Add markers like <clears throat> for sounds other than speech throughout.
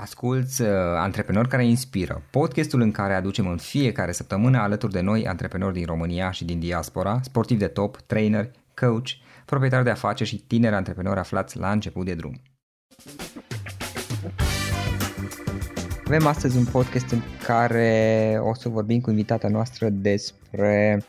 Asculți uh, Antreprenori care inspiră, podcastul în care aducem în fiecare săptămână alături de noi antreprenori din România și din diaspora, sportivi de top, trainer, coach, proprietari de afaceri și tineri antreprenori aflați la început de drum. Avem astăzi un podcast în care o să vorbim cu invitata noastră despre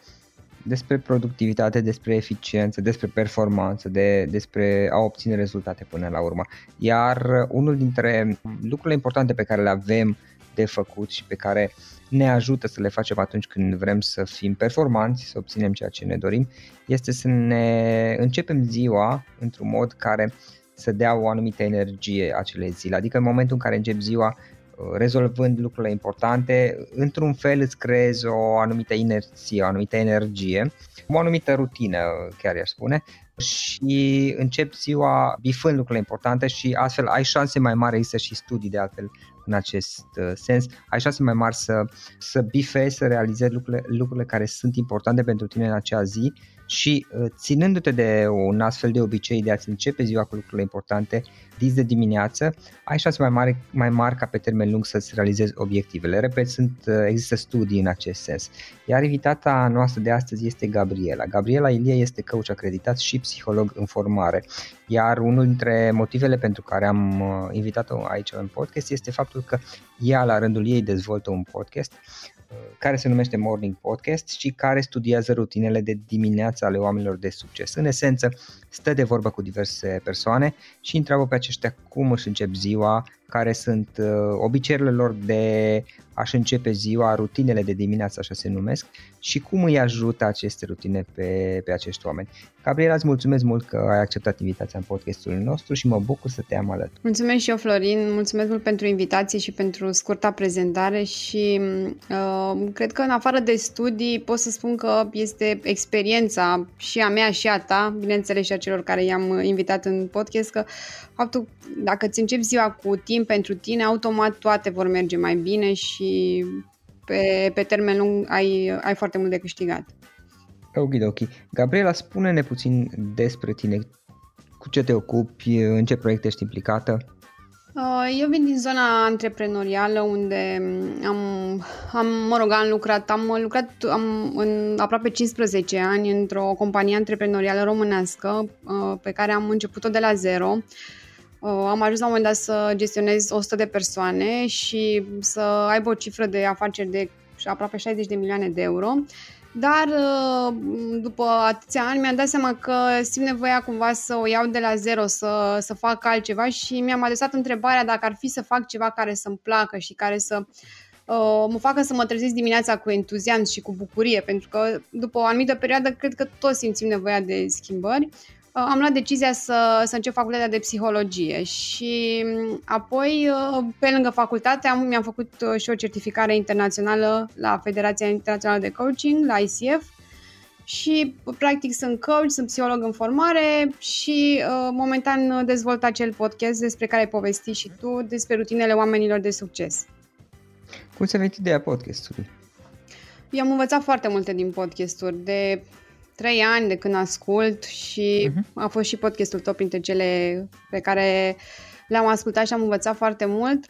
despre productivitate, despre eficiență, despre performanță, de, despre a obține rezultate până la urmă. Iar unul dintre lucrurile importante pe care le avem de făcut și pe care ne ajută să le facem atunci când vrem să fim performanți, să obținem ceea ce ne dorim, este să ne începem ziua într-un mod care să dea o anumită energie acelei zile. Adică în momentul în care încep ziua rezolvând lucrurile importante, într-un fel îți creezi o anumită inerție, o anumită energie, o anumită rutină, chiar i-aș spune, și începi ziua bifând lucrurile importante și astfel ai șanse mai mari, există și studii de altfel în acest uh, sens, ai șanse mai mari să, să bifezi, să realizezi lucrurile, lucrurile care sunt importante pentru tine în acea zi și uh, ținându-te de un astfel de obicei de a-ți începe ziua cu lucrurile importante, dis de dimineață, ai șanse mai mari, mai mari ca pe termen lung să-ți realizezi obiectivele. Repet, sunt, uh, există studii în acest sens. Iar invitata noastră de astăzi este Gabriela. Gabriela Ilie este coach acreditat și psiholog în formare. Iar unul dintre motivele pentru care am uh, invitat-o aici în podcast este faptul că ea la rândul ei dezvoltă un podcast care se numește Morning Podcast și care studiază rutinele de dimineață ale oamenilor de succes. În esență, stă de vorbă cu diverse persoane și întreabă pe aceștia cum își încep ziua, care sunt uh, obiceiurile lor de a-și începe ziua, rutinele de dimineață, așa se numesc, și cum îi ajută aceste rutine pe, pe acești oameni. Gabriela, îți mulțumesc mult că ai acceptat invitația în podcastul nostru și mă bucur să te am alături. Mulțumesc și eu, Florin, mulțumesc mult pentru invitație și pentru scurta prezentare și uh, cred că în afară de studii pot să spun că este experiența și a mea și a ta, bineînțeles și a celor care i-am invitat în podcast, că faptul dacă îți începi ziua cu timp pentru tine, automat toate vor merge mai bine și pe, pe termen lung ai, ai foarte mult de câștigat. Ok, ok. Gabriela, spune-ne puțin despre tine. Cu ce te ocupi? În ce proiecte ești implicată? Uh, eu vin din zona antreprenorială unde am, am mă rog, am lucrat, am lucrat am, în aproape 15 ani într-o companie antreprenorială românească uh, pe care am început-o de la zero. Uh, am ajuns la un moment dat să gestionez 100 de persoane și să aibă o cifră de afaceri de aproape 60 de milioane de euro. Dar uh, după atâția ani mi-am dat seama că simt nevoia cumva să o iau de la zero, să, să fac altceva și mi-am adresat întrebarea dacă ar fi să fac ceva care să-mi placă și care să uh, mă facă să mă trezesc dimineața cu entuziasm și cu bucurie, pentru că după o anumită perioadă cred că toți simțim nevoia de schimbări. Uh, am luat decizia să, să încep facultatea de psihologie și mm, apoi, uh, pe lângă facultate, am, mi-am făcut uh, și o certificare internațională la Federația Internațională de Coaching, la ICF, și practic sunt coach, sunt psiholog în formare și uh, momentan dezvolt acel podcast despre care ai povestit și tu, despre rutinele oamenilor de succes. Cum ți-a venit ideea podcastului? Eu am învățat foarte multe din podcasturi, de trei ani de când ascult și uh-huh. a fost și podcastul tău printre cele pe care le-am ascultat și am învățat foarte mult.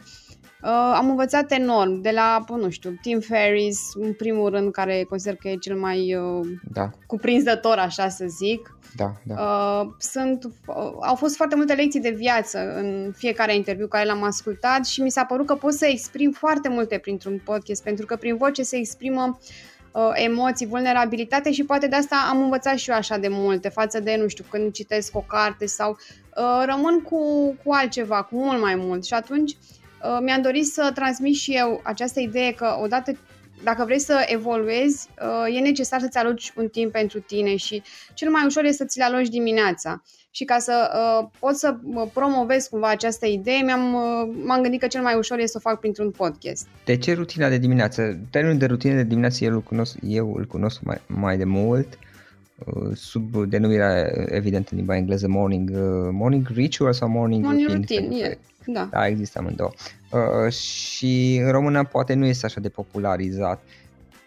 Uh, am învățat enorm de la, nu știu, Tim Ferris, în primul rând, care consider că e cel mai uh, da. cuprinzător, așa să zic. Da, da. Uh, sunt, uh, au fost foarte multe lecții de viață în fiecare interviu care l-am ascultat și mi s-a părut că pot să exprim foarte multe printr-un podcast, pentru că prin voce se exprimă uh, uh, emoții, vulnerabilitate și poate de asta am învățat și eu așa de multe față de, nu știu, când citesc o carte sau uh, rămân cu, cu altceva, cu mult mai mult. Și atunci uh, mi-am dorit să transmit și eu această idee că odată dacă vrei să evoluezi, uh, e necesar să-ți aloci un timp pentru tine și cel mai ușor este să ți-l aloci dimineața. Și ca să uh, pot să promovez cumva această idee, mi-am, uh, m-am gândit că cel mai ușor este să o fac printr-un podcast. De ce rutina de dimineață? Termenul de rutină de dimineață eu îl cunosc, eu îl cunosc mai, mai de mult uh, sub denumirea evident în limba engleză morning, uh, morning ritual sau morning, morning routine. routine yeah. Da. da, există amândouă. Uh, și în română poate nu este așa de popularizat.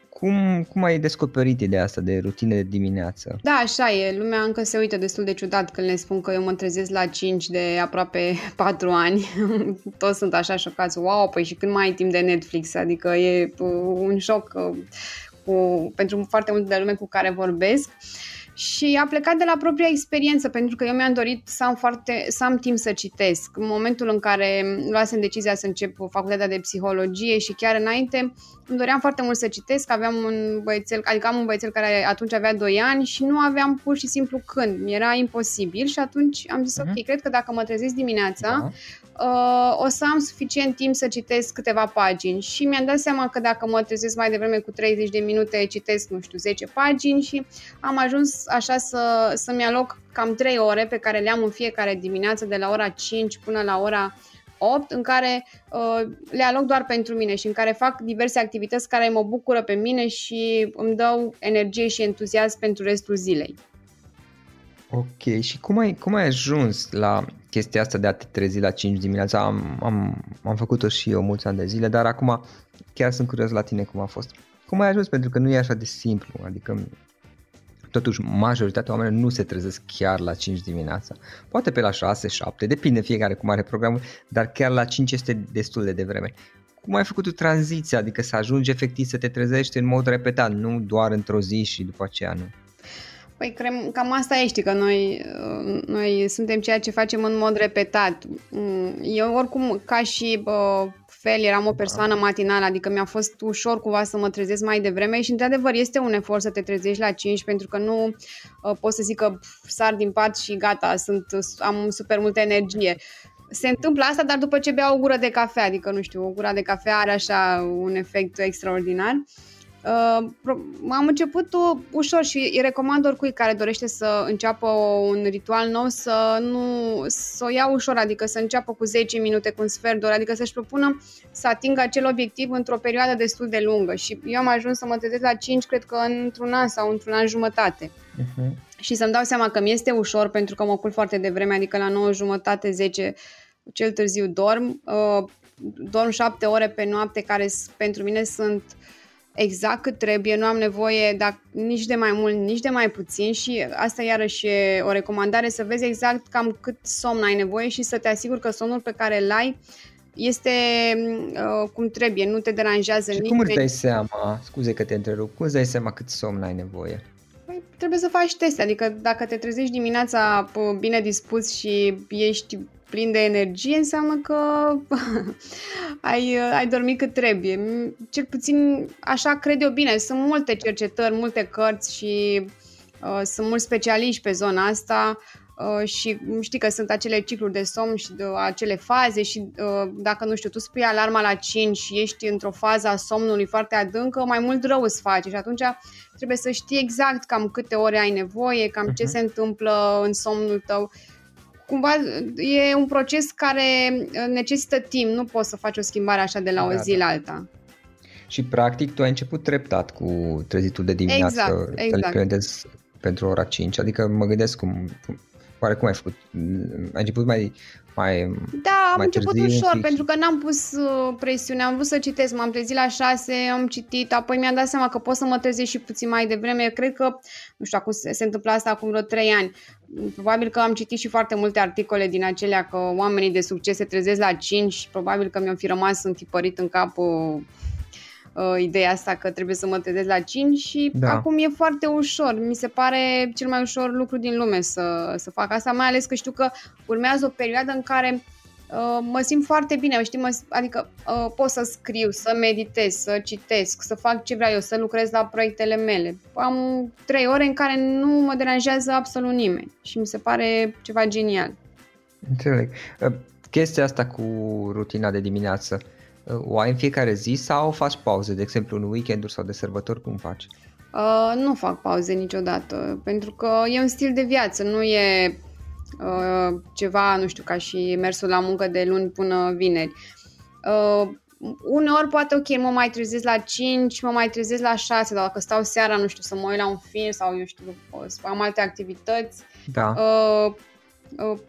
Cum, cum ai descoperit ideea asta de rutine de dimineață? Da, așa e. Lumea încă se uită destul de ciudat când le spun că eu mă trezesc la 5 de aproape <laughs> 4 ani. <laughs> Toți sunt așa șocați. Wow, păi și când mai ai timp de Netflix? Adică e uh, un șoc uh, cu, pentru foarte multe de lume cu care vorbesc. Uh, și a plecat de la propria experiență, pentru că eu mi-am dorit să am, foarte, să am timp să citesc. În momentul în care luasem decizia să încep facultatea de psihologie și chiar înainte, îmi doream foarte mult să citesc, aveam un băiețel, adică am un băiețel care atunci avea 2 ani și nu aveam pur și simplu când, mi era imposibil și atunci am zis, uh-huh. ok, cred că dacă mă trezesc dimineața, da uh, o să am suficient timp să citesc câteva pagini și mi-am dat seama că dacă mă trezesc mai devreme cu 30 de minute, citesc, nu știu, 10 pagini și am ajuns așa să, să-mi aloc cam 3 ore pe care le am în fiecare dimineață de la ora 5 până la ora 8 în care uh, le aloc doar pentru mine și în care fac diverse activități care mă bucură pe mine și îmi dau energie și entuziasm pentru restul zilei. Ok, și cum ai, cum ai ajuns la chestia asta de a te trezi la 5 dimineața? Am, am, am făcut-o și eu mulți ani de zile, dar acum chiar sunt curios la tine cum a fost. Cum ai ajuns? Pentru că nu e așa de simplu, adică totuși majoritatea oamenilor nu se trezesc chiar la 5 dimineața. Poate pe la 6, 7, depinde fiecare cum are programul, dar chiar la 5 este destul de devreme. Cum ai făcut tu tranziția, adică să ajungi efectiv să te trezești în mod repetat, nu doar într-o zi și după aceea nu? Păi crem, cam asta e, știi, că noi, noi suntem ceea ce facem în mod repetat. Mm, eu oricum, ca și bă, fel, eram o persoană matinală, adică mi-a fost ușor cumva să mă trezesc mai devreme și într-adevăr este un efort să te trezești la 5 pentru că nu uh, pot să zic că sar din pat și gata, sunt, am super multă energie se întâmplă asta, dar după ce beau o gură de cafea, adică nu știu, o gură de cafea are așa un efect extraordinar. Uh, Uh, am început ușor și îi recomand oricui care dorește să înceapă un ritual nou să nu să o ia ușor, adică să înceapă cu 10 minute, cu un sfert de oră, adică să-și propună să atingă acel obiectiv într-o perioadă destul de lungă și eu am ajuns să mă trezesc la 5, cred că într-un an sau într-un an jumătate. Uh-huh. Și să-mi dau seama că mi este ușor pentru că mă culc foarte devreme, adică la 9 jumătate, 10 cel târziu dorm. Uh, dorm 7 ore pe noapte care pentru mine sunt uh, exact cât trebuie, nu am nevoie dar nici de mai mult, nici de mai puțin și asta iarăși e o recomandare să vezi exact cam cât somn ai nevoie și să te asiguri că somnul pe care îl ai este uh, cum trebuie, nu te deranjează și nici. cum îți dai seama, scuze că te întrerup, cum îți dai seama cât somn ai nevoie? Păi, trebuie să faci teste, adică dacă te trezești dimineața bine dispus și ești plin de energie, înseamnă că <laughs> ai, ai dormit cât trebuie. Cel puțin așa cred eu bine. Sunt multe cercetări, multe cărți și uh, sunt mulți specialiști pe zona asta uh, și știi că sunt acele cicluri de somn și de, acele faze și uh, dacă, nu știu, tu spui alarma la 5 și ești într-o fază a somnului foarte adâncă, mai mult rău îți face și atunci trebuie să știi exact cam câte ore ai nevoie, cam uh-huh. ce mhm. se întâmplă în somnul tău cumva e un proces care uh, necesită timp, nu poți să faci o schimbare așa de la o da, zi da. la alta. Și practic tu ai început treptat cu trezitul de dimineață exact, exact. pentru ora 5, adică mă gândesc cum, oare cum ai făcut? Ai început mai mai Da, am mai început ușor, fix. pentru că n-am pus uh, presiune, am vrut să citesc, m-am trezit la 6, am citit, apoi mi-am dat seama că pot să mă trezesc și puțin mai devreme, cred că, nu știu, acum se, se întâmplă asta acum vreo 3 ani, probabil că am citit și foarte multe articole din acelea că oamenii de succes se trezesc la 5, probabil că mi-au fi rămas întipărit în cap uh, uh, ideea asta că trebuie să mă trezesc la 5 și da. acum e foarte ușor. Mi se pare cel mai ușor lucru din lume să, să fac asta, mai ales că știu că urmează o perioadă în care uh, mă simt foarte bine, știi, mă, adică uh, pot să scriu, să meditez, să citesc, să fac ce vreau eu, să lucrez la proiectele mele. Am trei ore în care nu mă deranjează absolut nimeni și mi se pare ceva genial. Înțeleg. Uh, chestia asta cu rutina de dimineață, O ai în fiecare zi sau faci pauze, de exemplu în weekenduri sau de sărbători, cum faci? Uh, nu fac pauze niciodată, pentru că e un stil de viață, nu e uh, ceva, nu știu, ca și mersul la muncă de luni până vineri. Uh, uneori poate, ok, mă mai trezesc la 5, mă mai trezesc la 6, dar dacă stau seara, nu știu, să mă uit la un film sau, eu știu, să am alte activități, da. uh, uh,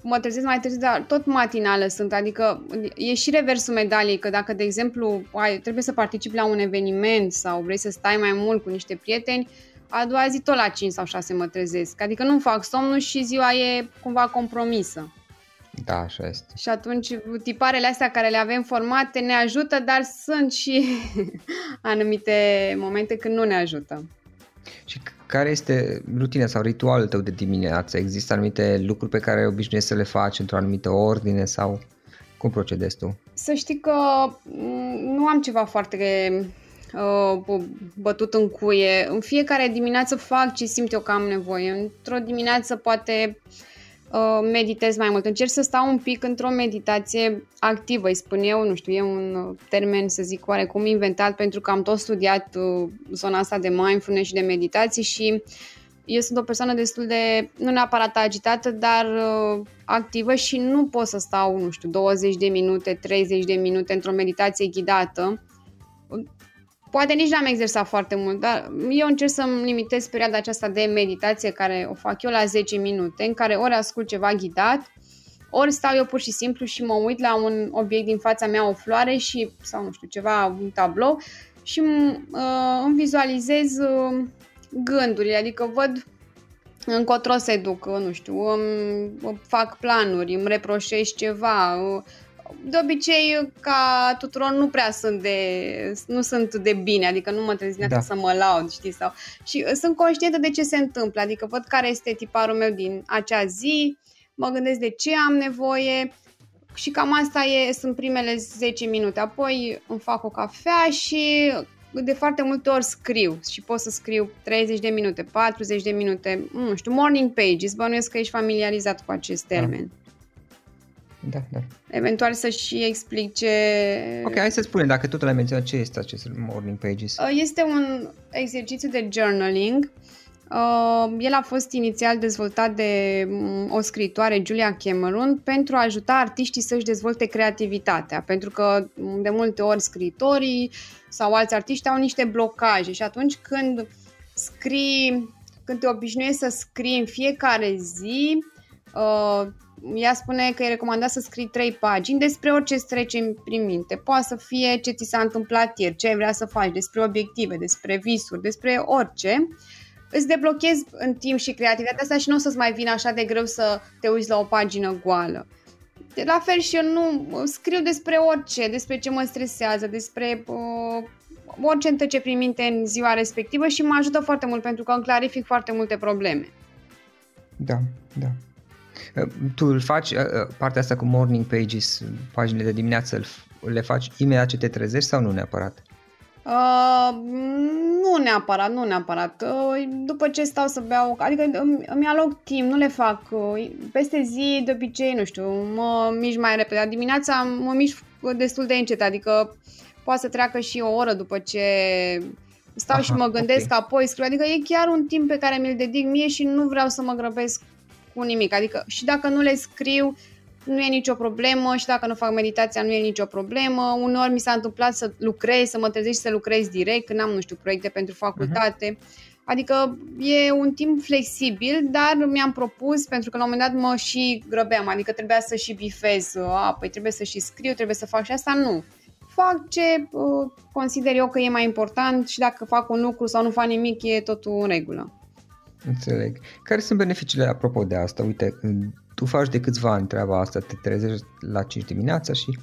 mă trezesc mai târziu, dar tot matinală sunt, adică e și reversul medaliei, că dacă, de exemplu, ai, trebuie să participi la un eveniment sau vrei să stai mai mult cu niște prieteni, a doua zi tot la 5 sau 6 mă trezesc, adică nu fac somnul și ziua e cumva compromisă. Da, așa este. Și atunci tiparele astea care le avem formate ne ajută, dar sunt și <laughs> anumite momente când nu ne ajută. Și care este rutina sau ritualul tău de dimineață? Există anumite lucruri pe care obișnuiești să le faci într-o anumită ordine sau cum procedezi tu? Să știi că mm, nu am ceva foarte uh, bătut în cuie. În fiecare dimineață fac ce simt eu că am nevoie. Într-o dimineață poate uh, Uh, meditez mai mult. Încerc să stau un pic într-o meditație activă, îi spun eu, nu știu, e un uh, termen, să zic, oarecum inventat pentru că am tot studiat uh, zona asta de mindfulness și de meditații și eu sunt o persoană destul de, nu neapărat agitată, dar uh, activă și nu pot să stau, nu știu, 20 de minute, 30 de minute într-o meditație ghidată Poate nici n-am exersat foarte mult, dar eu încerc să-mi limitez perioada aceasta de meditație care o fac eu la 10 minute, în care ori ascult ceva ghidat, ori stau eu pur și simplu și mă uit la un obiect din fața mea, o floare și, sau nu știu, ceva, un tablou și uh, îmi vizualizez uh, gândurile, adică văd încotro se duc, nu știu, îmi fac planuri, îmi reproșez ceva, uh, de obicei, ca tuturor, nu prea sunt de, nu sunt de bine, adică nu mă trezesc da. să mă laud, știi, sau... Și uh, sunt conștientă de ce se întâmplă, adică văd care este tiparul meu din acea zi, mă gândesc de ce am nevoie și cam asta e, sunt primele 10 minute. Apoi îmi fac o cafea și de foarte multe ori scriu și pot să scriu 30 de minute, 40 de minute, nu știu, morning pages, bănuiesc că ești familiarizat cu acest da. termen. Da. Da, da. Eventual să și explic ce... Ok, hai să spunem, dacă tot l-ai menționat, ce este acest Morning Pages? Uh, este un exercițiu de journaling. Uh, el a fost inițial dezvoltat de mm, o scritoare, Julia Cameron, pentru a ajuta artiștii să-și dezvolte creativitatea, pentru că mm, de multe ori scritorii sau alți artiști au niște blocaje și atunci când scrii, când te obișnuiești să scrii în fiecare zi, uh, ea spune că e recomandat să scrii trei pagini despre orice îți trece prin minte. Poate să fie ce ți s-a întâmplat ieri, ce ai vrea să faci, despre obiective, despre visuri, despre orice. Îți deblochezi în timp și creativitatea asta și nu o să-ți mai vină așa de greu să te uiți la o pagină goală. De la fel și eu nu scriu despre orice, despre ce mă stresează, despre uh, orice îmi trece prin minte în ziua respectivă și mă ajută foarte mult pentru că îmi clarific foarte multe probleme. Da, da. Tu îl faci, uh, uh, partea asta cu morning pages, paginile de dimineață, le faci imediat ce te trezești sau nu neapărat? Uh, nu neapărat, nu neapărat. Uh, după ce stau să beau, adică îmi, îmi aloc timp, nu le fac. Uh, peste zi, de obicei, nu știu, mă mișc mai repede. Dimineața mă mișc destul de încet, adică poate să treacă și o oră după ce stau Aha, și mă gândesc okay. apoi scriu. Adică e chiar un timp pe care mi-l dedic mie și nu vreau să mă grăbesc cu nimic. Adică și dacă nu le scriu, nu e nicio problemă și dacă nu fac meditația nu e nicio problemă. Uneori mi s-a întâmplat să lucrez, să mă trezesc și să lucrez direct când am, nu știu, proiecte pentru facultate. Uh-huh. Adică e un timp flexibil, dar mi-am propus, pentru că la un moment dat mă și grăbeam, adică trebuia să și bifez, a, păi trebuie să și scriu, trebuie să fac și asta, nu. Fac ce uh, consider eu că e mai important și dacă fac un lucru sau nu fac nimic, e totul în regulă. Înțeleg. Care sunt beneficiile apropo de asta? Uite, tu faci de câțiva ani treaba asta, te trezești la 5 dimineața și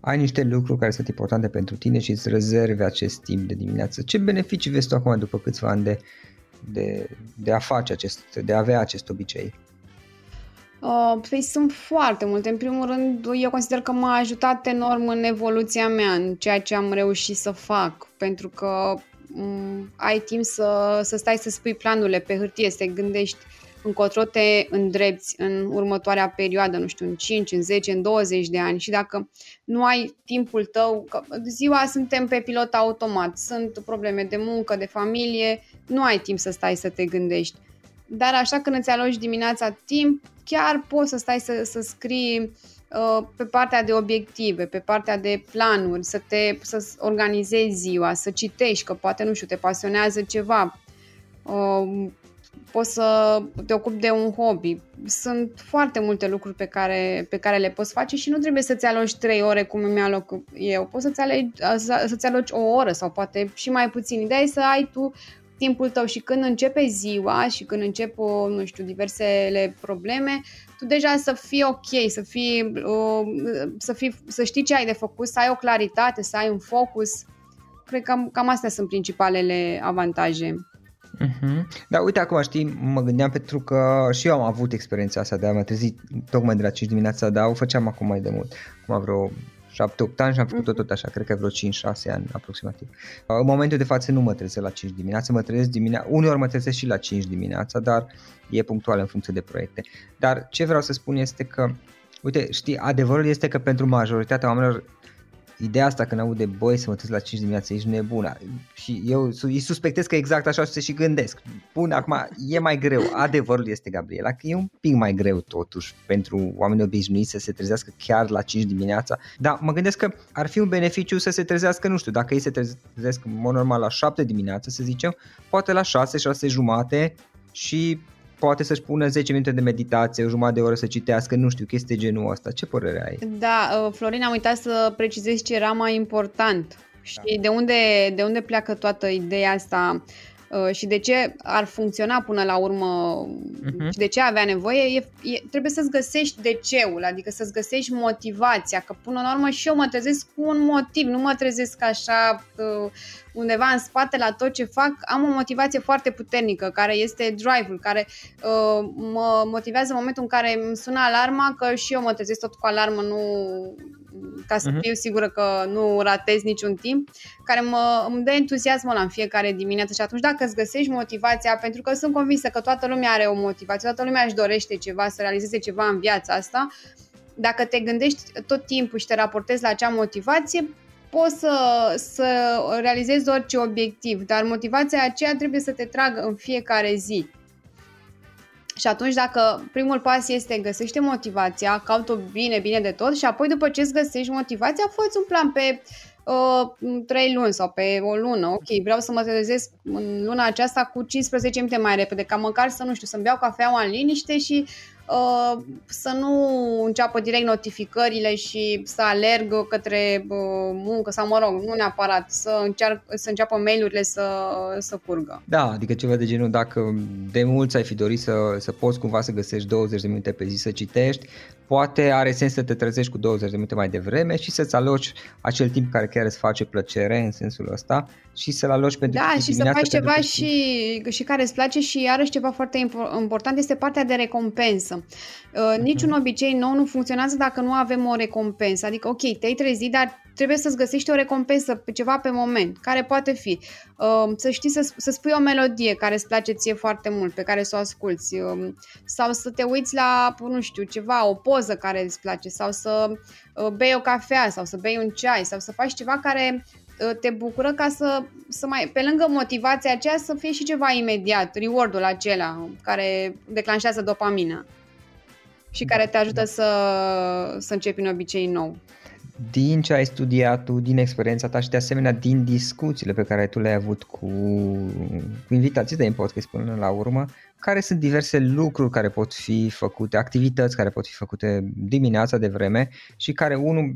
ai niște lucruri care sunt importante pentru tine și îți rezervi acest timp de dimineață. Ce beneficii vezi tu acum după câțiva ani de, de, de a face acest, de a avea acest obicei? Uh, păi sunt foarte multe. În primul rând, eu consider că m-a ajutat enorm în evoluția mea, în ceea ce am reușit să fac, pentru că ai timp să, să stai să spui planurile pe hârtie, să te gândești încotro te îndrepți în următoarea perioadă, nu știu, în 5, în 10, în 20 de ani și dacă nu ai timpul tău, că ziua suntem pe pilot automat, sunt probleme de muncă, de familie, nu ai timp să stai să te gândești. Dar așa când îți aloci dimineața timp, chiar poți să stai să, să scrii uh, pe partea de obiective, pe partea de planuri, să te să organizezi ziua, să citești, că poate, nu știu, te pasionează ceva, uh, poți să te ocupi de un hobby. Sunt foarte multe lucruri pe care, pe care le poți face și nu trebuie să-ți aloci 3 ore cum mi aloc eu. Poți să-ți, alegi, să, să-ți aloci o oră sau poate și mai puțin. Ideea e să ai tu timpul tău și când începe ziua și când încep, nu știu, diversele probleme, tu deja să fii ok, să fii, să, fii, să știi ce ai de făcut, să ai o claritate, să ai un focus. Cred că cam astea sunt principalele avantaje. Uh-huh. Da, uite, acum știi, mă gândeam pentru că și eu am avut experiența asta de a mă trezi tocmai de la 5 dimineața, dar o făceam acum mai de mult, acum vreo 7-8 ani și am făcut-o tot așa, cred că vreo 5-6 ani aproximativ. În momentul de față nu mă trezesc la 5 dimineața, mă trezesc dimineața, uneori mă trezesc și la 5 dimineața, dar e punctual în funcție de proiecte. Dar ce vreau să spun este că, uite, știi, adevărul este că pentru majoritatea oamenilor ideea asta când aude băi să mă trezesc la 5 dimineața, ești nebună. Și eu îi suspectez că exact așa se și gândesc. Bun, acum e mai greu. Adevărul este, Gabriela, că e un pic mai greu totuși pentru oamenii obișnuiți să se trezească chiar la 5 dimineața. Dar mă gândesc că ar fi un beneficiu să se trezească, nu știu, dacă ei se trezesc în mod normal la 7 dimineața, să zicem, poate la 6, 6 jumate și poate să-și pună 10 minute de meditație, o jumătate de oră să citească, nu știu, chestii genul ăsta. Ce părere ai? Da, uh, Florin, am uitat să precizez ce era mai important. Și da. de, unde, de unde pleacă toată ideea asta uh, și de ce ar funcționa până la urmă uh-huh. și de ce avea nevoie, e, e, trebuie să-ți găsești de ceul, adică să-ți găsești motivația, că până la urmă și eu mă trezesc cu un motiv, nu mă trezesc așa uh, undeva în spate la tot ce fac, am o motivație foarte puternică, care este drive-ul, care uh, mă motivează în momentul în care îmi sună alarma, că și eu mă trezesc tot cu alarmă, nu ca să uh-huh. fiu sigură că nu ratez niciun timp, care mă, îmi dă entuziasmul la în fiecare dimineață și atunci dacă îți găsești motivația, pentru că sunt convinsă că toată lumea are o motivație, toată lumea își dorește ceva, să realizeze ceva în viața asta, dacă te gândești tot timpul și te raportezi la acea motivație, poți să, să realizezi orice obiectiv, dar motivația aceea trebuie să te tragă în fiecare zi. Și atunci dacă primul pas este găsește motivația, caută bine, bine de tot și apoi după ce îți găsești motivația, fă un plan pe uh, 3 luni sau pe o lună. Ok, vreau să mă trezesc în luna aceasta cu 15 minute mai repede, ca măcar să, nu știu, să-mi beau cafeaua în liniște și Uh, să nu înceapă direct notificările și să alerg către uh, muncă sau, mă rog, nu neapărat, să, încearc, să înceapă mail-urile să, să curgă. Da, adică ceva de genul, dacă de mult ai fi dorit să, să poți cumva să găsești 20 de minute pe zi să citești, poate are sens să te trezești cu 20 de minute mai devreme și să-ți aloci acel timp care chiar îți face plăcere în sensul ăsta și să-l aloci pentru Da, și să faci ceva și, și care îți place și iarăși ceva foarte important este partea de recompensă. Uh, niciun obicei nou nu funcționează dacă nu avem o recompensă. Adică, ok, te-ai trezit, dar trebuie să-ți găsești o recompensă pe ceva pe moment, care poate fi uh, să știi să, să spui o melodie care îți place ție foarte mult, pe care să o asculți, uh, sau să te uiți la, nu știu, ceva, o poză care îți place, sau să uh, bei o cafea, sau să bei un ceai, sau să faci ceva care uh, te bucură ca să, să mai, pe lângă motivația aceea, să fie și ceva imediat, reward-ul acela care declanșează dopamina și care te ajută să, să începi un obicei nou. Din ce ai studiat tu, din experiența ta și de asemenea din discuțiile pe care tu le-ai avut cu, cu invitații de în podcast până la urmă, care sunt diverse lucruri care pot fi făcute, activități care pot fi făcute dimineața de vreme și care unul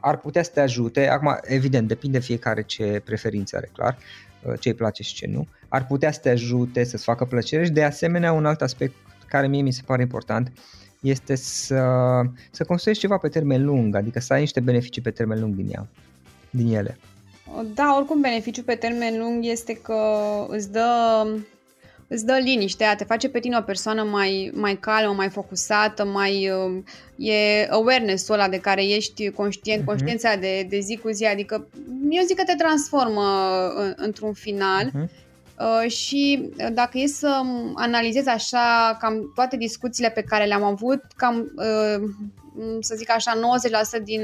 ar putea să te ajute, acum evident depinde fiecare ce preferințe are clar, ce îi place și ce nu, ar putea să te ajute să-ți facă plăcere și de asemenea un alt aspect care mie mi se pare important este să, să construiești ceva pe termen lung, adică să ai niște beneficii pe termen lung din, ea, din ele. Da, oricum beneficiul pe termen lung este că îți dă, îți dă liniște, te face pe tine o persoană mai, mai calmă, mai focusată, mai e awareness-ul ăla de care ești conștient, uh-huh. conștiința de, de zi cu zi, adică eu zic că te transformă în, într-un final uh-huh Uh, și dacă e să analizez așa cam toate discuțiile pe care le-am avut, cam să zic așa 90% din,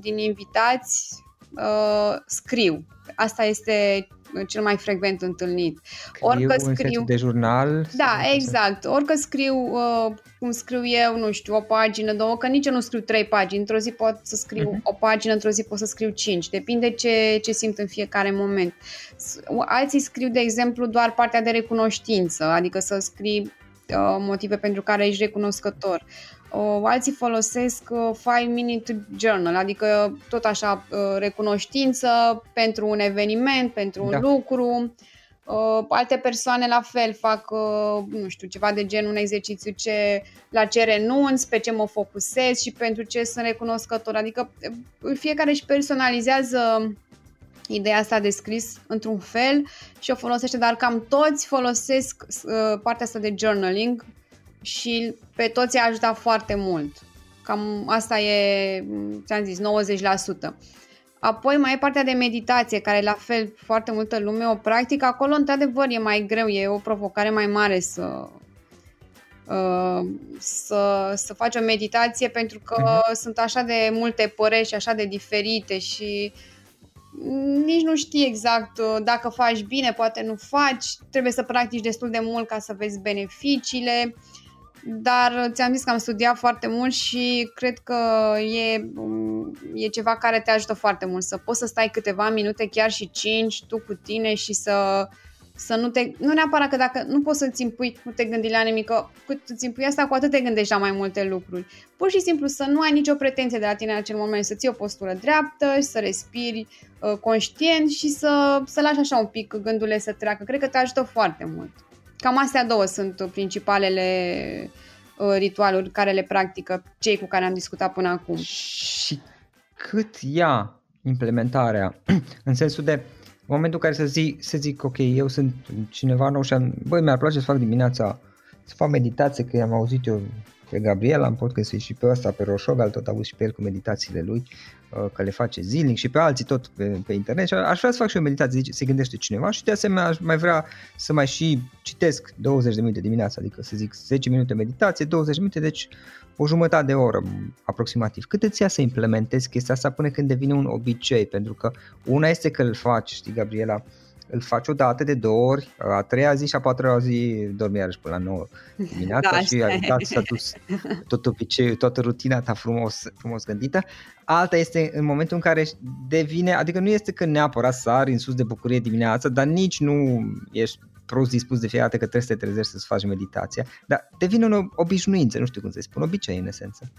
din invitați uh, scriu. Asta este cel mai frecvent întâlnit. Orică scriu de jurnal? Da, exact. Orică scriu uh, cum scriu eu, nu știu, o pagină, două, că nici eu nu scriu trei pagini. Într-o zi pot să scriu uh-huh. o pagină, într-o zi pot să scriu cinci. Depinde ce, ce simt în fiecare moment. Alții scriu, de exemplu, doar partea de recunoștință, adică să scrii uh, motive pentru care ești recunoscător. Uh, alții folosesc uh, 5 minute journal, adică tot așa uh, recunoștință pentru un eveniment, pentru un da. lucru. Uh, alte persoane la fel fac, uh, nu știu, ceva de gen un exercițiu ce, la ce renunț, pe ce mă focusez și pentru ce sunt recunoscător. Adică uh, fiecare își personalizează ideea asta de scris într-un fel și o folosește, dar cam toți folosesc uh, partea asta de journaling și pe toți a ajutat foarte mult. Cam asta e, ți-am zis, 90%. Apoi mai e partea de meditație, care la fel foarte multă lume o practică. Acolo, într-adevăr, e mai greu, e o provocare mai mare să, uh, să, să faci o meditație pentru că uh-huh. sunt așa de multe păreri și așa de diferite și nici nu știi exact uh, dacă faci bine, poate nu faci, trebuie să practici destul de mult ca să vezi beneficiile. Uh, dar ți-am zis că am studiat foarte mult și cred că e, e ceva care te ajută foarte mult, să poți să stai câteva minute, chiar și cinci, tu cu tine și să, să nu te... Nu neapărat că dacă nu poți să-ți impui, nu te gândi la nimic, că cât îți impui asta, cu atât te gândești la mai multe lucruri. Pur și simplu să nu ai nicio pretenție de la tine în acel moment, să ții o postură dreaptă și să respiri uh, conștient și să, să lași așa un pic gândurile să treacă. Cred că te ajută foarte mult. Cam astea două sunt principalele uh, ritualuri care le practică cei cu care am discutat până acum. Și cât ia implementarea <clears throat> în sensul de în momentul în care să zic, să zic ok, eu sunt cineva nou și am, băi, mi-ar place să fac dimineața, să fac meditație, că am auzit eu pe Gabriel am podcast și pe ăsta, pe Roșogal, tot avut și pe el cu meditațiile lui, uh, că le face zilnic și pe alții tot pe, pe internet și aș vrea să fac și o meditație, zice, se gândește cineva și de asemenea aș mai vrea să mai și citesc 20 de minute dimineața, adică să zic 10 minute meditație, 20 de minute, deci o jumătate de oră aproximativ. Cât îți ia să implementezi chestia asta până când devine un obicei? Pentru că una este că îl faci, știi Gabriela, uh, îl faci o dată de două ori, a treia zi și a patra zi dormi iarăși până la 9 dimineața da, și ai dat s-a dus tot obiceiul, toată rutina ta frumos, frumos gândită. Alta este în momentul în care devine, adică nu este că neapărat sari în sus de bucurie dimineața, dar nici nu ești prost dispus de fiecare dată că trebuie să te trezești să-ți faci meditația, dar devine o obișnuință, nu știu cum să spun, obicei în esență.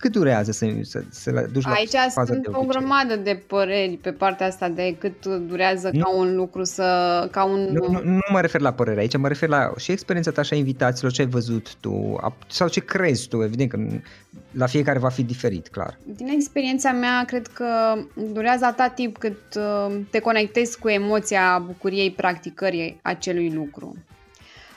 Cât durează să, să, să duci la Aici faza sunt de o grămadă de păreri pe partea asta de cât durează nu? ca un lucru să... Ca un... Nu, nu, nu mă refer la părere aici, mă refer la și experiența ta și a invitaților, ce ai văzut tu sau ce crezi tu, evident că la fiecare va fi diferit, clar. Din experiența mea, cred că durează atât timp cât uh, te conectezi cu emoția bucuriei practicării acelui lucru.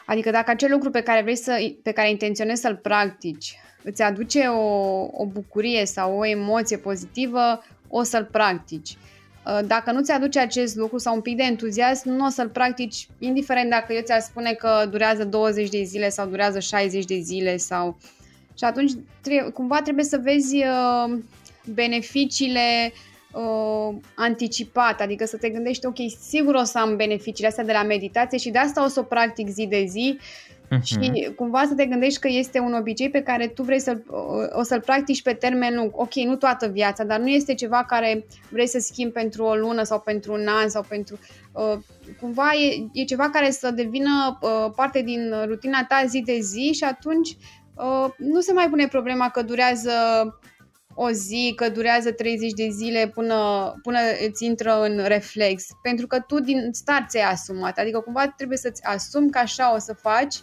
Adică dacă acel lucru pe care vrei să, pe care intenționezi să-l practici îți aduce o, o bucurie sau o emoție pozitivă, o să-l practici. Uh, dacă nu ți aduce acest lucru sau un pic de entuziasm, nu o să-l practici, indiferent dacă eu ți-ar spune că durează 20 de zile sau durează 60 de zile sau... Și atunci trebuie, cumva trebuie să vezi uh, beneficiile uh, anticipat, adică să te gândești, ok, sigur o să am beneficiile astea de la meditație și de asta o să o practic zi de zi uh-huh. și cumva să te gândești că este un obicei pe care tu vrei să-l, o să-l practici pe termen lung. Ok, nu toată viața, dar nu este ceva care vrei să schimbi pentru o lună sau pentru un an sau pentru... Uh, cumva e, e ceva care să devină uh, parte din rutina ta zi de zi și atunci uh, nu se mai pune problema că durează o zi, că durează 30 de zile până, până îți intră în reflex. Pentru că tu din start ți-ai asumat. Adică cumva trebuie să-ți asumi că așa o să faci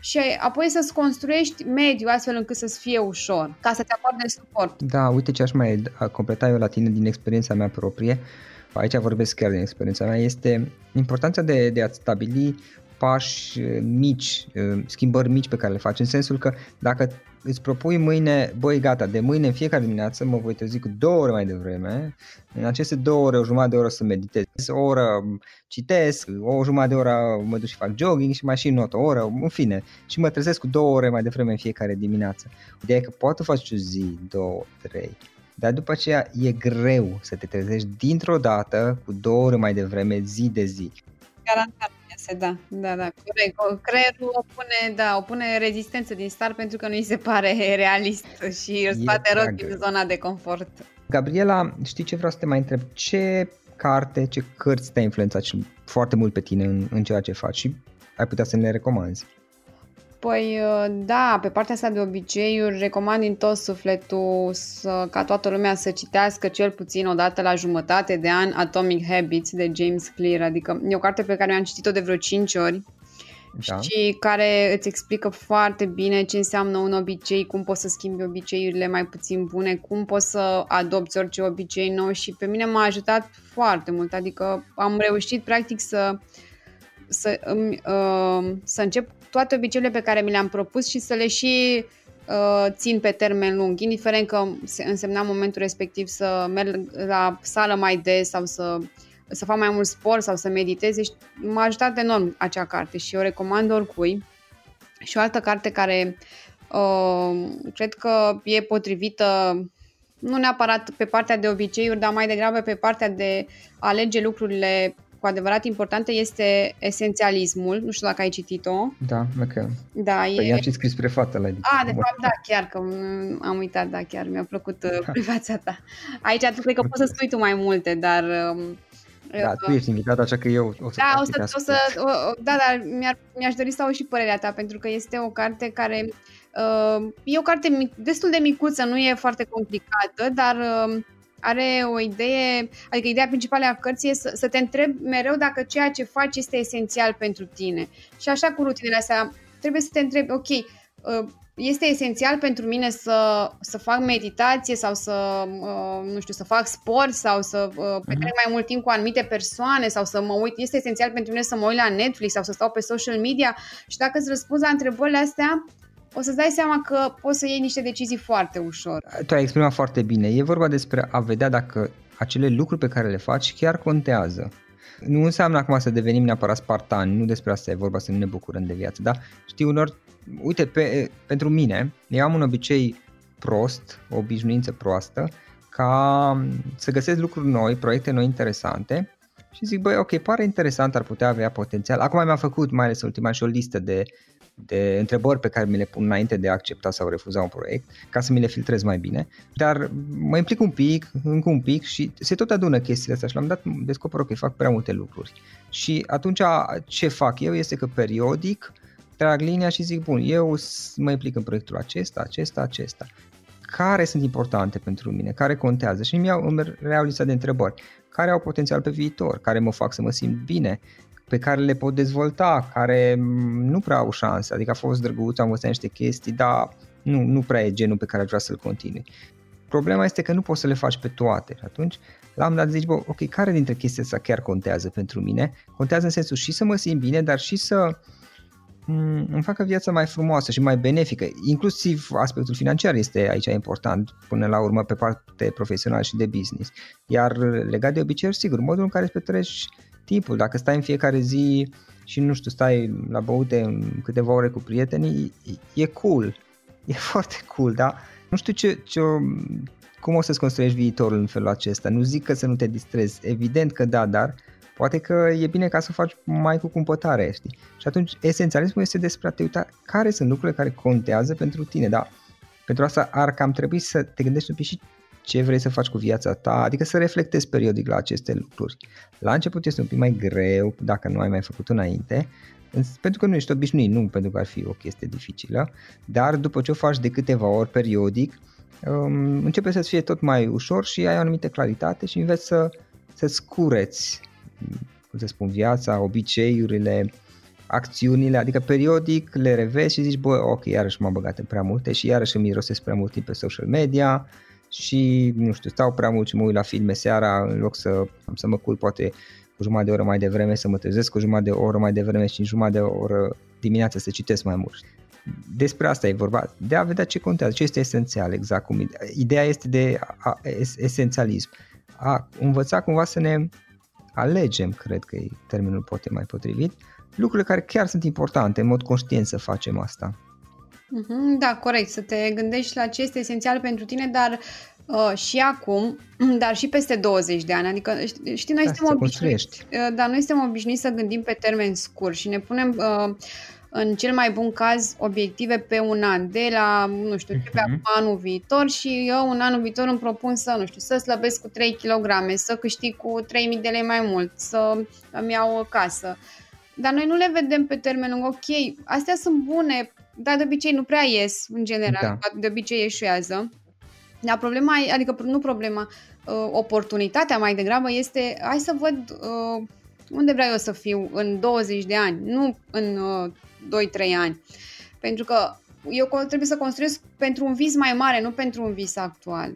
și apoi să-ți construiești mediul astfel încât să-ți fie ușor, ca să te acorde suport. Da, uite ce aș mai completa eu la tine din experiența mea proprie, aici vorbesc chiar din experiența mea, este importanța de, de a stabili pași mici, schimbări mici pe care le faci, în sensul că dacă îți propui mâine, băi gata, de mâine în fiecare dimineață mă voi trezi cu două ore mai devreme, în aceste două ore, o jumătate de oră să meditez, o oră citesc, o jumătate de oră mă duc și fac jogging și mai și not o oră, în fine, și mă trezesc cu două ore mai devreme în fiecare dimineață. Ideea e că poate faci o zi, două, trei, dar după aceea e greu să te trezești dintr-o dată cu două ore mai devreme, zi de zi. Garantat iese, da, da, da, corect. Creierul o pune, da, o pune rezistență din start pentru că nu îi se pare <laughs> realist și îl scoate rog din zona de confort. Gabriela, știi ce vreau să te mai întreb? Ce carte, ce cărți te-a influențat foarte mult pe tine în, în ceea ce faci și ai putea să ne le recomanzi? Păi uh, da, pe partea asta de obiceiuri recomand din tot sufletul să, ca toată lumea să citească cel puțin o dată la jumătate de an Atomic Habits de James Clear, adică e o carte pe care am citit-o de vreo 5 ori da. și care îți explică foarte bine ce înseamnă un obicei, cum poți să schimbi obiceiurile mai puțin bune, cum poți să adopți orice obicei nou și pe mine m-a ajutat foarte mult, adică am reușit practic să să, uh, să încep toate obiceiurile pe care mi le-am propus și să le și uh, țin pe termen lung, indiferent că însemna momentul respectiv să merg la sală mai des sau să, să fac mai mult sport sau să meditez. Deci m-a ajutat enorm acea carte și o recomand oricui. Și o altă carte care uh, cred că e potrivită nu neapărat pe partea de obiceiuri, dar mai degrabă pe partea de a alege lucrurile cu adevărat importantă este esențialismul. Nu știu dacă ai citit-o. Da, ok. Da, păi e... am și scris prefață la ediție. Ah, de fapt, da, chiar că am uitat, da, chiar mi-a plăcut uh, da. prefața ta. Aici cred că poți să spui tu mai multe, dar... Um, da, tu ești invitat, așa că eu o să Da, o să, o să o, da, dar mi-ar, mi-aș dori să au și părerea ta, pentru că este o carte care uh, e o carte mic, destul de micuță, nu e foarte complicată, dar uh, are o idee, adică ideea principală a cărții e să, să te întrebi mereu dacă ceea ce faci este esențial pentru tine. Și așa cu rutinele astea, trebuie să te întrebi, ok, uh, este esențial pentru mine să, să fac meditație sau să, uh, nu știu, să fac sport sau să uh, petrec mai mult timp cu anumite persoane sau să mă uit, este esențial pentru mine să mă uit la Netflix sau să stau pe social media și dacă îți răspunzi la întrebările astea, o să-ți dai seama că poți să iei niște decizii foarte ușor. Tu ai exprimat foarte bine. E vorba despre a vedea dacă acele lucruri pe care le faci chiar contează. Nu înseamnă acum să devenim neapărat spartani, nu despre asta e vorba, să nu ne bucurăm de viață, da? Știi, unor, uite, pe, pentru mine, eu am un obicei prost, o obișnuință proastă, ca să găsesc lucruri noi, proiecte noi interesante și zic, băi, ok, pare interesant, ar putea avea potențial. Acum mi-a făcut, mai ales ultima, și o listă de de întrebări pe care mi le pun înainte de a accepta sau refuza un proiect, ca să mi le filtrez mai bine, dar mă implic un pic, încă un pic și se tot adună chestiile astea și l-am dat, descoper că fac prea multe lucruri. Și atunci ce fac eu este că periodic trag linia și zic, bun, eu mă implic în proiectul acesta, acesta, acesta. Care sunt importante pentru mine, care contează? Și îmi iau, îmi reau lista de întrebări. Care au potențial pe viitor, care mă fac să mă simt bine, pe care le pot dezvolta, care nu prea au șanse, adică a fost drăguț, am învățat niște chestii, dar nu, nu prea e genul pe care aș vrea să-l continui. Problema este că nu poți să le faci pe toate și atunci la un dat zici, bă, ok, care dintre chestiile astea chiar contează pentru mine? Contează în sensul și să mă simt bine, dar și să îmi facă viața mai frumoasă și mai benefică. Inclusiv aspectul financiar este aici important până la urmă pe parte profesională și de business. Iar legat de obiceiuri, sigur, modul în care îți petreci timpul. Dacă stai în fiecare zi și nu știu, stai la băute în câteva ore cu prietenii, e cool. E <laughs> foarte cool, da? Nu știu ce, ce, cum o să-ți construiești viitorul în felul acesta. Nu zic că să nu te distrezi, evident că da, dar poate că e bine ca să o faci mai cu cumpătare, știi? Și atunci esențialismul este despre a te uita care sunt lucrurile care contează pentru tine, da? Pentru asta ar cam trebui să te gândești un pic și ce vrei să faci cu viața ta, adică să reflectezi periodic la aceste lucruri. La început este un pic mai greu dacă nu ai mai făcut înainte, pentru că nu ești obișnuit, nu pentru că ar fi o chestie dificilă, dar după ce o faci de câteva ori periodic, um, începe să-ți fie tot mai ușor și ai o anumită claritate și înveți să, să-ți cureți, cum să spun, viața, obiceiurile, acțiunile, adică periodic le revezi și zici, bă, ok, iarăși m-am băgat în prea multe și iarăși îmi mirosesc prea mult timp pe social media, și, nu știu, stau prea mult și mă uit la filme seara în loc să, să mă culp poate cu jumătate de oră mai devreme, să mă trezesc cu jumătate de oră mai devreme și în jumătate de oră dimineața să citesc mai mult. despre asta e vorba, de a vedea ce contează, ce este esențial, exact cum ideea este de a, es, esențialism, a învăța cumva să ne alegem, cred că e termenul poate mai potrivit, lucrurile care chiar sunt importante, în mod conștient să facem asta. Mhm, da, corect, să te gândești la ce este esențial pentru tine, dar uh, și acum, <clears throat> dar și peste 20 de ani. Adică, știi, noi da, suntem obișnuiți, uh, dar noi suntem obișnuiți să gândim pe termen scurt și ne punem uh, în cel mai bun caz obiective pe un an, de la, nu știu, de pe uh-huh. anul viitor și eu în anul viitor îmi propun să, nu știu, să slăbesc cu 3 kg, să câștig cu 3000 de lei mai mult, să îmi iau o casă. Dar noi nu le vedem pe termen lung, ok, astea sunt bune, dar de obicei nu prea ies, în general, da. de obicei eșuează. Dar problema, adică nu problema, uh, oportunitatea mai degrabă este, hai să văd uh, unde vreau eu să fiu în 20 de ani, nu în uh, 2-3 ani. Pentru că eu trebuie să construiesc pentru un vis mai mare, nu pentru un vis actual.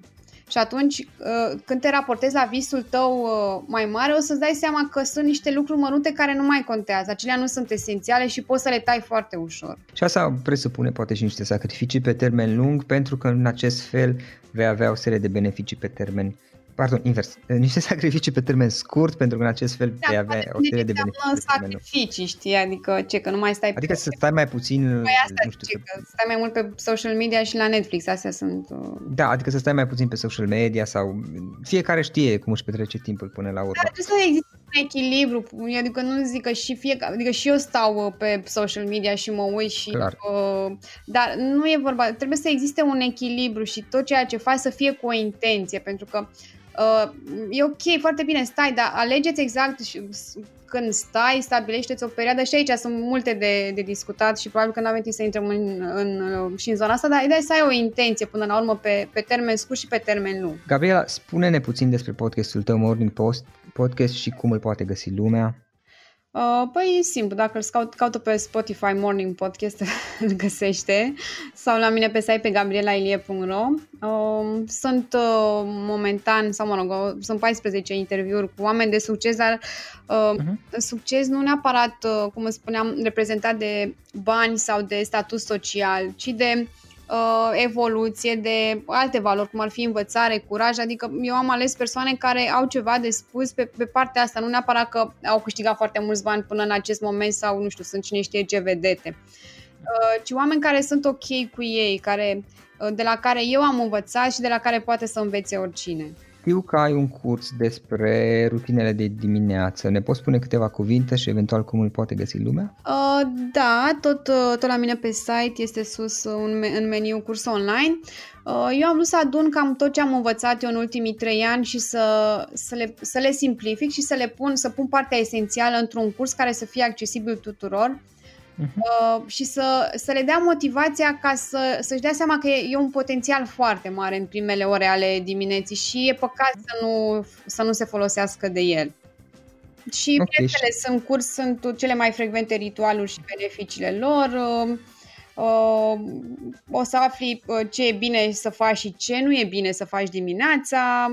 Și atunci, uh, când te raportezi la visul tău uh, mai mare, o să-ți dai seama că sunt niște lucruri mărunte care nu mai contează. Acelea nu sunt esențiale și poți să le tai foarte ușor. Și asta presupune poate și niște sacrificii pe termen lung, pentru că în acest fel vei avea o serie de beneficii pe termen pardon, invers, <laughs> niște sacrificii pe termen scurt, pentru că în acest fel da, vei avea o serie de beneficii. sacrificii, știi, adică ce, că nu mai stai Adică pe... să stai mai puțin, păi asta nu știu, ce, că stai mai mult pe social media și la Netflix, astea sunt... Uh... Da, adică să stai mai puțin pe social media sau fiecare știe cum își petrece timpul până la urmă. Dar trebuie să existe un echilibru, adică nu zic că și fiecare, adică și eu stau uh, pe social media și mă uit și... Clar. Uh, dar nu e vorba, trebuie să existe un echilibru și tot ceea ce faci să fie cu o intenție, pentru că Uh, e ok, foarte bine, stai, dar alegeți exact când stai, stabilește-ți o perioadă și aici sunt multe de, de discutat și probabil că nu avem timp să intrăm în, în, și în zona asta, dar ideea e să ai o intenție până la urmă pe, pe termen scurt și pe termen lung. Gabriela, spune-ne puțin despre podcastul tău Morning Post, podcast și cum îl poate găsi lumea. Uh, păi e simplu, dacă îl caut, caută pe Spotify Morning Podcast, <laughs> îl găsește, sau la mine pe site pe gabrielailie.ro. Uh, sunt uh, momentan, sau mă rog, sunt 14 interviuri cu oameni de succes, dar uh, uh-huh. succes nu neapărat, uh, cum spuneam, reprezentat de bani sau de status social, ci de uh, uh, evoluție, de alte valori, cum ar fi învățare, curaj, adică eu am ales persoane care au ceva de spus pe, pe partea asta, nu neapărat că au câștigat foarte mulți bani până în acest moment sau, nu știu, sunt cine știe ce vedete, uh, ci oameni care sunt ok cu ei, care, uh, de la care eu am învățat și de la care poate să învețe oricine. Știu că ai un curs despre rutinele de dimineață. Ne poți spune câteva cuvinte și eventual cum îl poate găsi lumea? Uh, da, tot, uh, tot la mine pe site este sus un, în meniu curs online. Uh, eu am vrut să adun cam tot ce am învățat eu în ultimii trei ani și să, să, le, să le simplific și să le pun, să pun partea esențială într-un curs care să fie accesibil tuturor uh-huh. și să, să le dea motivația ca să, să-și dea seama că e, e un potențial foarte mare în primele ore ale dimineții și e păcat să nu, să nu se folosească de el. Și okay. piețele sunt curs, sunt cele mai frecvente ritualuri și beneficiile lor. Uh, uh, o să afli uh, ce e bine să faci și ce nu e bine să faci dimineața.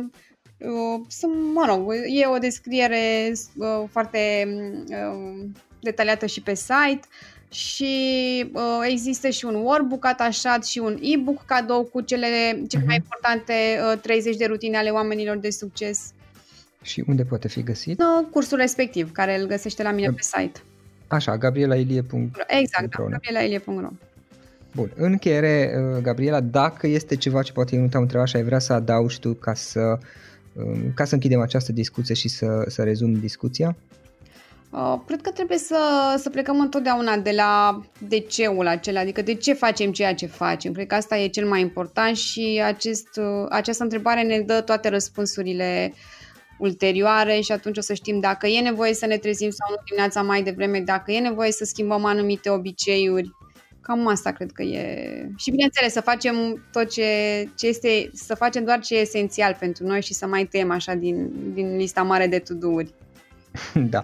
Uh, sunt, mă rog, e o descriere uh, foarte uh, detaliată și pe site și uh, există și un workbook atașat și un e-book cadou cu cele, cele uh-huh. mai importante uh, 30 de rutine ale oamenilor de succes. Și unde poate fi găsit? Uh, cursul respectiv, care îl găsește la mine pe site. Așa, gabrielailie.ro Exact, da, gabrielailie.ro Bun, în încheiere, uh, Gabriela, dacă este ceva ce poate eu nu te-am întrebat și ai vrea să adaugi tu ca să, um, ca să închidem această discuție și să, să rezum discuția? Uh, cred că trebuie să, să plecăm întotdeauna de la de ceul acela, adică de ce facem ceea ce facem. Cred că asta e cel mai important și acest, uh, această întrebare ne dă toate răspunsurile ulterioare și atunci o să știm dacă e nevoie să ne trezim sau nu dimineața mai devreme, dacă e nevoie să schimbăm anumite obiceiuri. Cam asta cred că e. Și bineînțeles, să facem tot ce, ce este, să facem doar ce e esențial pentru noi și să mai tăiem așa din, din lista mare de to-do-uri. <laughs> Da,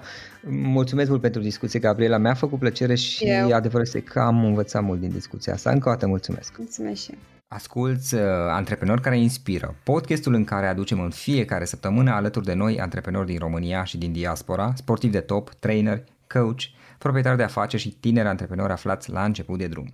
mulțumesc mult pentru discuție, Gabriela. Mi-a făcut plăcere și Eu. adevărul este că am învățat mult din discuția asta. Încă o dată mulțumesc. Mulțumesc și Asculți uh, Antreprenori care inspiră, podcastul în care aducem în fiecare săptămână alături de noi antreprenori din România și din diaspora, sportivi de top, trainer, coach, proprietari de afaceri și tineri antreprenori aflați la început de drum.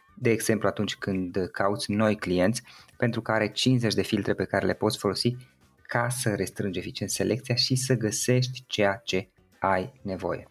de exemplu atunci când cauți noi clienți pentru care 50 de filtre pe care le poți folosi ca să restrângi eficient selecția și să găsești ceea ce ai nevoie.